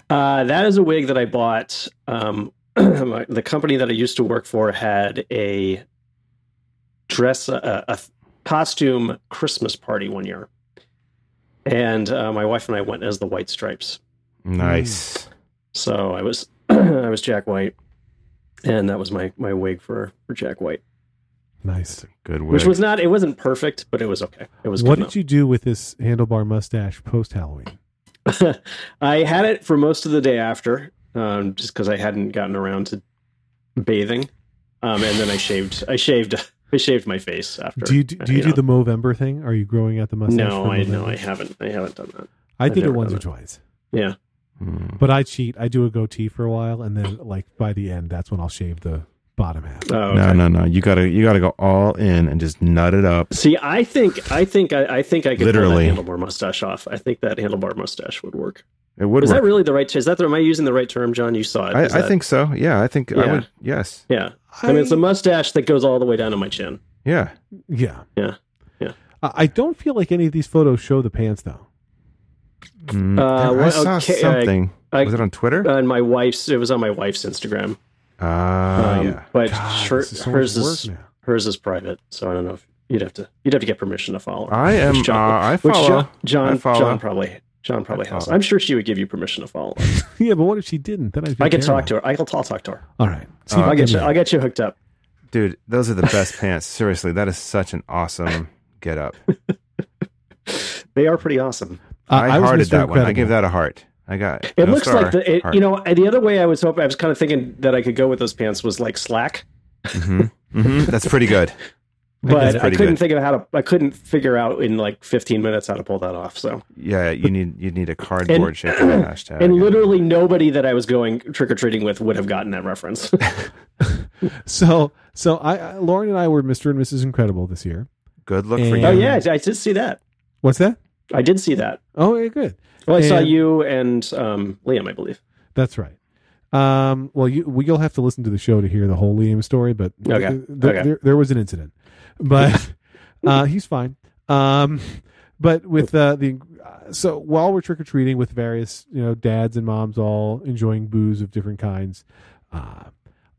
Uh, that is a wig that I bought. Um, the company that I used to work for had a dress, a, a costume Christmas party one year, and uh, my wife and I went as the White Stripes. Nice. So I was I was Jack White, and that was my my wig for for Jack White, Nice. Good wig. which was not it wasn't perfect, but it was okay. It was. Good. What good did you do with this handlebar mustache post Halloween? I had it for most of the day after, um, just because I hadn't gotten around to bathing, um, and then I shaved. I shaved. I shaved my face after. Do you do, do you, you do know. the Movember thing? Are you growing out the mustache? No, I no, I haven't. I haven't done that. I I've did it once or done twice, Yeah. Mm. but I cheat. I do a goatee for a while, and then like by the end, that's when I'll shave the bottom half. Oh, okay. No, no, no. You gotta, you gotta go all in and just nut it up. See, I think I think I, I think I could Literally. pull that handlebar mustache off. I think that handlebar mustache would work. It would Is work. that really the right? Is that the, am I using the right term, John? You saw it. I, Is I think so. Yeah, I think I would. Yes. Yeah. I, mean, it's a mustache that goes all the way down to my chin. Yeah. yeah, Yeah. Yeah. I, I don't feel like any of these photos show the pants though. Mm. Uh, I what- saw okay, something. I- was it on Twitter? And my wife's. It was on my wife's Instagram. Ah, Um, yeah. But God, her- is so hers is now. hers is private, so I don't know if you'd have to you'd have to get permission to follow. her. I am. Which Uh, John, I follow. John, John, follow. John probably John probably has. I'm sure she would give you permission to follow. her. yeah, but what if she didn't? Then I'd I could talk to her. I will. I'll talk to her. All right. See Uh, I I'll get you. make I'll get you hooked up. Dude, those are the best pants. Seriously, that is such an awesome get up. They are pretty awesome. Uh, I, was hearted Mr. that one. I Incredible. gave that a heart. I got It no looks star, like the it, you know the other way I was hoping I was kind of thinking that I could go with those pants was like slack, Mhm. Mhm. That's pretty good. but I pretty couldn't good. think of how to. I couldn't figure out in like 15 minutes how to pull that off. So Yeah, you need you need a cardboard shape of hashtag. and literally nobody that I was going trick or treating with would have gotten that reference. So, so I, I, Lauren and I were Mr. and Mrs. Incredible this year. Good look for you. oh yeah, I did see that. What's that? I did see that. Oh, yeah, good. Well, I saw you and um, Liam, I believe. That's right. Um, well, you we, you'll have to listen to the show to hear the whole Liam story, but Okay. th- th- Okay. There, there was an incident, but uh, he's fine. Um, but with uh, the so while we're trick or treating with various you know dads and moms all enjoying booze of different kinds, uh,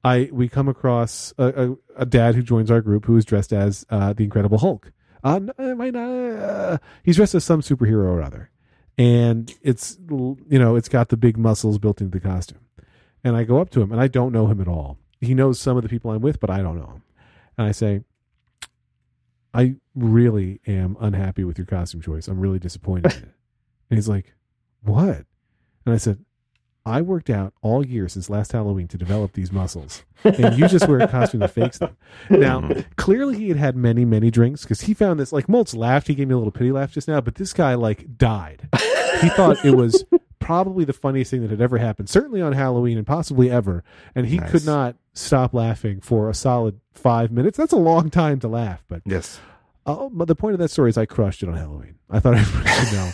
I we come across a, a, a dad who joins our group who is dressed as uh, the Incredible Hulk. Uh, might not. Uh, he's dressed as some superhero or other, and it's you know it's got the big muscles built into the costume. And I go up to him, and I don't know him at all. He knows some of the people I'm with, but I don't know him. And I say, I really am unhappy with your costume choice. I'm really disappointed. And he's like, What? And I said, I worked out all year since last Halloween to develop these muscles, and you just wear a costume that fakes them. Now, clearly, he had had many, many drinks because he found this. Like Moltz laughed, he gave me a little pity laugh just now, but this guy like died. He thought it was probably the funniest thing that had ever happened, certainly on Halloween and possibly ever. And he Nice. could not stop laughing for a solid five minutes. That's a long time to laugh, but Yes. uh, but the point of that story is I crushed it on Halloween. I thought I should know.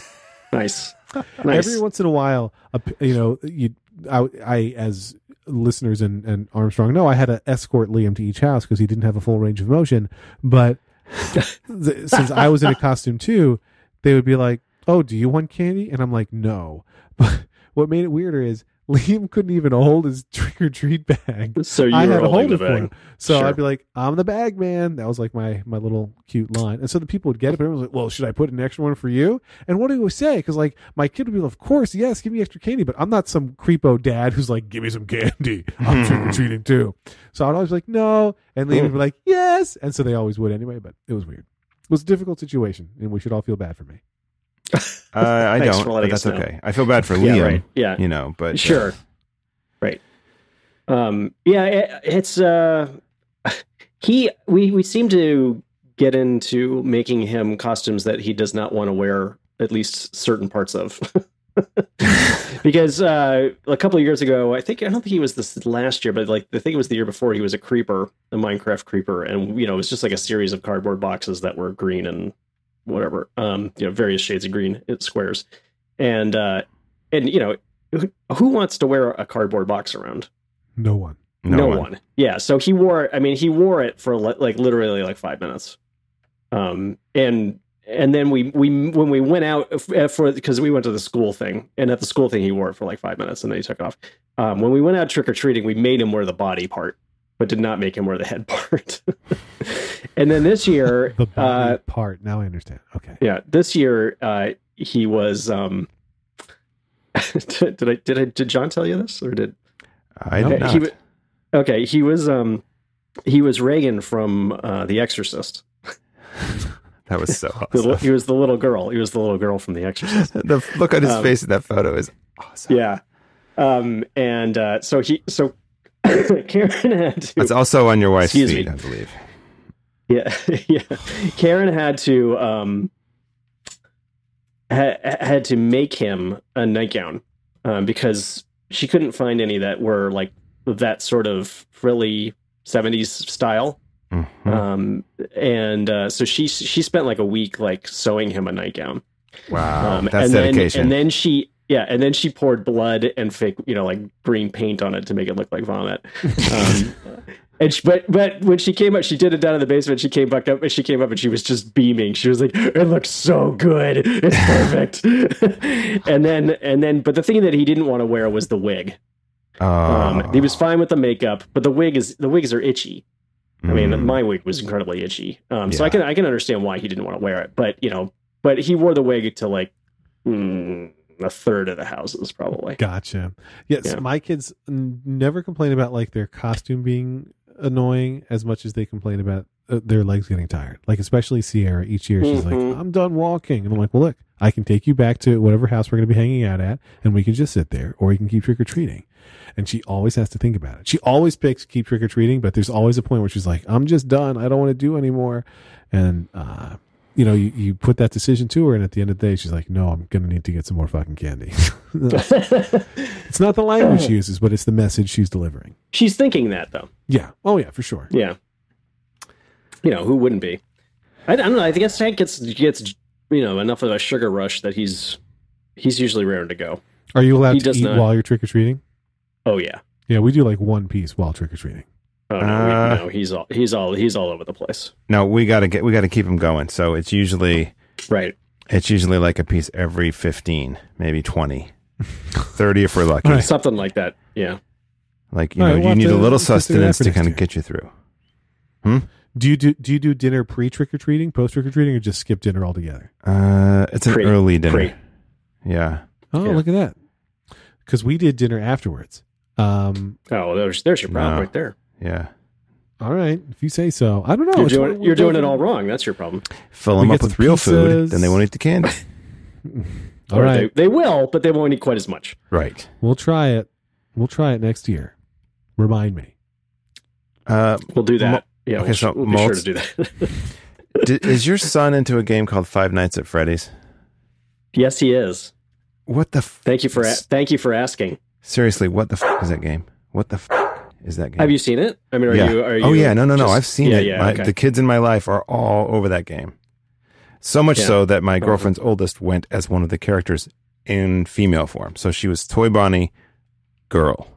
Nice. Nice. Every once in a while, a you know, you, I, I as listeners and, and Armstrong know, I had to escort Liam to each house because he didn't have a full range of motion. But since I was in a costume too, they would be like, "Oh, do you want candy?" And I'm like, "No." But what made it weirder is Liam couldn't even hold his trick or treat bag. so you I had to hold it for him. So sure. I'd be like, I'm the bag man. That was like my my little cute line. And so the people would get it, but everyone was like, well, should I put an extra one for you? And what do we say? Because like my kid would be like, of course, yes, give me extra candy. But I'm not some creepo dad who's like, give me some candy. I'm trick or treating too. So I'd always be like, no. And Liam would be like, yes. And so they always would anyway, but it was weird. It was a difficult situation, and we should all feel bad for me. Uh, I don't, but that's know. okay. I feel bad for Yeah, Liam, right. Yeah. you know, but uh, sure right um yeah it, it's uh he we we seem to get into making him costumes that he does not want to wear at least certain parts of because uh a couple of years ago i think i don't think he was this last year but like i think it was the year before he was a creeper a minecraft creeper and you know it was just like a series of cardboard boxes that were green and whatever um you know various shades of green squares. And uh and you know who- who wants to wear a cardboard box around? No one. no, one. yeah so he wore i mean he wore it for li- like literally like five minutes. Um and and then we we when we went out uh, for because we went to the school thing and at the school thing he wore it for like five minutes and then he took it off. Um when we went out trick-or-treating we made him wear the body part but did not make him wear the head part and then this year The uh part. Now I understand. Okay. yeah this year uh he was um did i did i did john tell you this or did I did not. he okay, he was um he was Regan from uh, The Exorcist. that was so The awesome. he was the little girl. He was the little girl from The Exorcist. the look on his Um, face in that photo is awesome. Yeah. Um and uh so he so Karen had to It's also on your wife's Excuse feed, me. I believe. yeah yeah Karen had to um ha- had to make him a nightgown um, because she couldn't find any that were like that sort of frilly 70s style Mhm. um and uh so she she spent like a week like sewing him a nightgown wow, um that's and dedication. then and then she yeah and then she poured blood and fake you know like green paint on it to make it look like vomit. Um and she, but but when she came up she did it down in the basement. She came back up and she came up and she was just beaming. She was like it looks so good. It's perfect. And then and then but the thing that he didn't want to wear was the wig. Um he was fine with the makeup but the wig is the wigs are itchy. I mean, Mm. my wig was incredibly itchy, um, so I can I can understand why he didn't want to wear it. But you know, but he wore the wig to like mm, a third of the houses probably. Gotcha. Yes, Yeah. my kids n- never complain about like their costume being annoying as much as they complain about uh, their legs getting tired. Like especially Sierra, each year she's Mhm. like, "I'm done walking," and I'm like, "Well, look, I can take you back to whatever house we're going to be hanging out at, and we can just sit there, or you can keep trick or treating." And she always has to think about it. She always picks keep trick or treating, but there's always a point where she's like, "I'm just done. I don't want to do anymore," and uh, you know, you, you put that decision to her, and at the end of the day, she's like, "No, I'm going to need to get some more fucking candy." It's not the language she uses, but it's the message she's delivering. She's thinking that though. Yeah. Oh yeah, for sure. Yeah. You know who wouldn't be? I, I don't know. I guess Hank gets gets you know enough of a sugar rush that he's he's usually raring to go. Are you allowed He to eat not. while you're trick or treating? Oh yeah. Yeah, we do like one piece while trick or treating. Oh no, Uh, we, no, he's all he's all he's all over the place. no, we gotta get we gotta keep him going. So it's usually Right. it's usually like a piece every fifteen, maybe 20. 30 if we're lucky. All right. Something like that. Yeah. Like you All know, right, we'll you need to a little sustenance to kind of get you through. Hmm? Do you do do you do dinner pre trick or treating, post trick or treating, or just skip dinner altogether? Uh, it's an Pre- early dinner. pre. Yeah. Oh, Yeah. look at that! Because we did dinner afterwards. Um, Oh, there's there's your problem No. right there. Yeah. all right, if you say so. I don't know. You're It's doing what- you're doing it all wrong. That's your problem. Fill We them up with some real food, then they won't eat the candy. All Or right, they, they will, but they won't eat quite as much. right. we'll try it. We'll try it next year. Remind me. Uh, We'll do that. yeah, okay, we'll, so we'll be sure to do that. d- is your son into a game called Five Nights at Freddy's? yes, he is. What the? F- Thank you for a- thank you for asking. Seriously, what the f- is that game? What the f- is that game? Have you seen it? I mean, are yeah. you? Are you oh yeah, no, no, no. just- I've seen yeah, it. Yeah, My- okay. The kids in my life are all over that game. So much Yeah. so that my girlfriend's oldest went as one of the characters in female form. So she was Toy Bonnie, girl.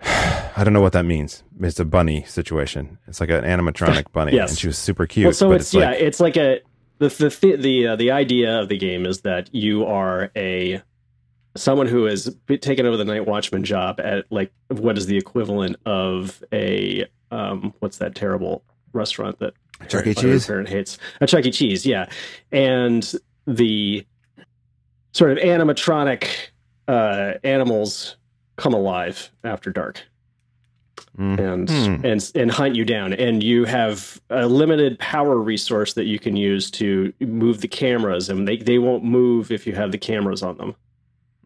I don't know what that means. It's a bunny situation. It's like an animatronic bunny, Yes. and she was super cute. well, so but it's, yeah, like, it's like a the the the the, uh, the idea of the game is that you are a someone who has taken over the night watchman job at like what is the equivalent of a um what's that terrible restaurant that Chuck E. my Cheese? parent hates a Chuck E. Cheese, yeah, and the sort of animatronic uh, animals come alive after dark Mm. and Hmm. and and hunt you down and you have a limited power resource that you can use to move the cameras and they, they won't move if you have the cameras on them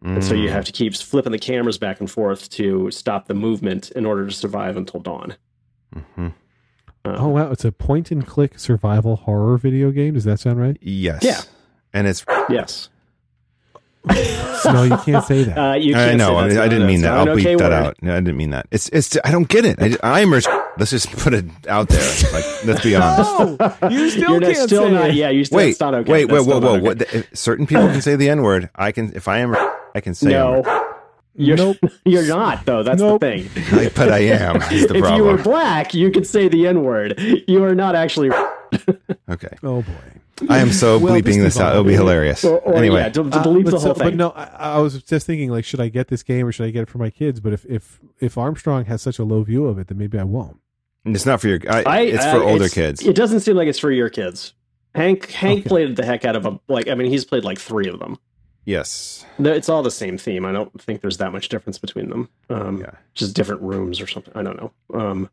and so you Mm. have to keep flipping the cameras back and forth to stop the movement in order to survive until dawn Mhm. Uh, Oh wow, it's a point and click survival horror video game. Does that sound right? Yes. Yeah. And it's. yes no, you can't say that. uh, you I can't know. say I, that's I didn't mean that. I'll an bleep okay that word. out. No, I didn't mean that. It's. It's. I don't get it. I, I'm. Let's just put it out there. Like, let's be honest. no, you still You're not- can't still say not it. yeah you still wait, it's not okay wait, That's wait, whoa, still whoa! not What? okay. if certain people can say the N word. I can. If I am, I can say. no N-word. you're, Nope. you're not though that's Nope. the thing Like, but I am. Is the if you were black you could say the n-word you are not actually Okay. Oh boy. I am so Well, bleeping just this out. It'll be hilarious. or, or anyway, yeah to, to Uh, believe but the whole so- thing But no, I, I was just thinking, like, should I get this game or should I get it for my kids? But if if if Armstrong has such a low view of it, then maybe I won't. it's not for your. I, I, it's uh, for older it's- kids. It doesn't seem like it's for your kids. Hank Hank Okay. played the heck out of a like. I mean, he's played like three of them. Yes. It's all the same theme. I don't think there's that much difference between them. Um, Yeah. Just different rooms or something. I don't know. Um,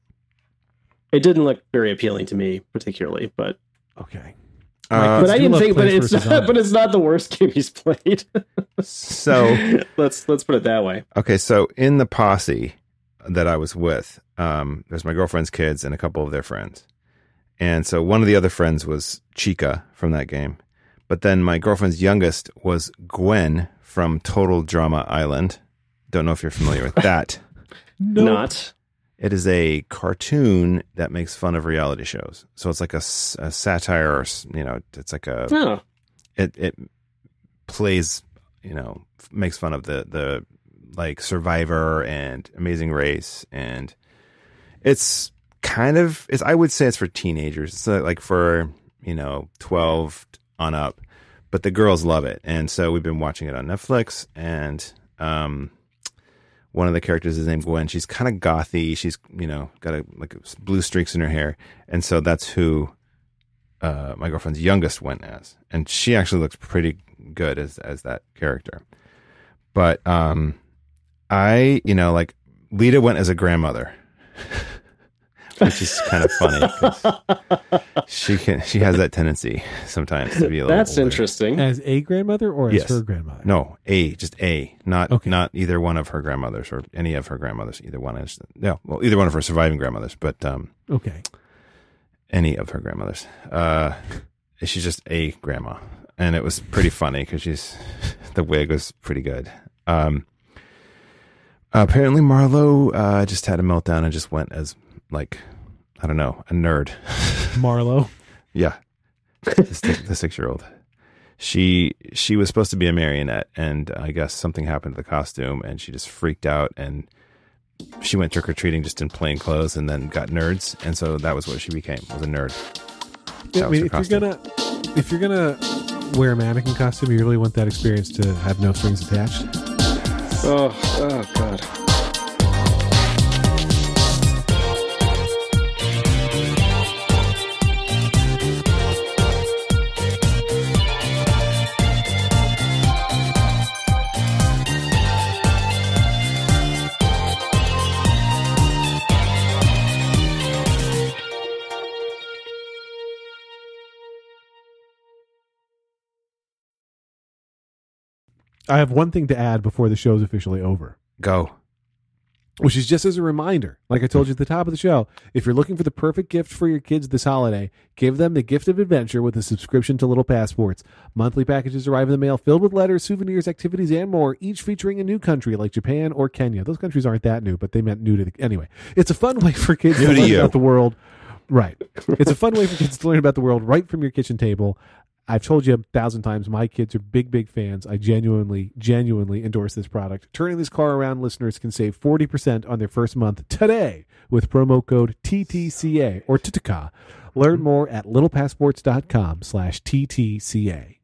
it didn't look very appealing to me particularly, but Okay. Uh, but I didn't think. But it's vs. not, but it's not the worst game he's played. so let's let's put it that way. Okay, so in the posse that I was with, um, there's my girlfriend's kids and a couple of their friends. And so one of the other friends was Chica from that game. But then my girlfriend's youngest was Gwen from Total Drama Island. Don't know if you're familiar with that. No. Not It is a cartoon that makes fun of reality shows. So it's like a satire, or, you know, it's like a oh, it it plays you know f- makes fun of the the like survivor and amazing race and it's kind of it's i would say it's for teenagers it's uh, like for you know 12 on up but the girls love it and so we've been watching it on netflix and um one of the characters is named Gwen. She's kind of gothy. She's you know got a like blue streaks in her hair, and so that's who uh, my girlfriend's youngest went as, and she actually looks pretty good as as that character. But um, I you know like Lita went as a grandmother, which is kind of funny. She can she has that tendency sometimes to be a little. that's older. interesting. As a grandmother or as her grandmother? No, a just a, not Okay. not either one of her grandmothers or any of her grandmothers. Either one is no, well, either one of her surviving grandmothers, but um, Okay. any of her grandmothers. Uh, she's just a grandma, and it was pretty funny because she's the wig was pretty good. Um, apparently Marlo uh, just had a meltdown and just went as like I don't know a nerd. Marlo. Yeah, the, six- the six-year-old. She she was supposed to be a marionette, and I guess something happened to the costume, and she just freaked out, and she went trick or treating just in plain clothes, and then got nerds, and so that was what she became was a nerd. Yeah, That I mean, her if you're gonna if you're gonna wear a mannequin costume, you really want that experience to have no strings attached. Oh, oh God. I have one thing to add before the show's officially over. Go. which is just as a reminder, like I told you at the top of the show, if you're looking for the perfect gift for your kids this holiday, give them the gift of adventure with a subscription to Little Passports. Monthly packages arrive in the mail filled with letters, souvenirs, activities, and more, each featuring a new country like Japan or Kenya. Those countries aren't that new, but they meant new to the. Anyway, it's a fun way for kids New to to learn you. about the world. Right. It's a fun way for kids to learn about the world right from your kitchen table. I've told you a thousand times, my kids are big, big fans. I genuinely, genuinely endorse this product. Turning this car around listeners can save 40% on their first month today with promo code TTCA or TTCA. Learn more at littlepassports.com slash TTCA.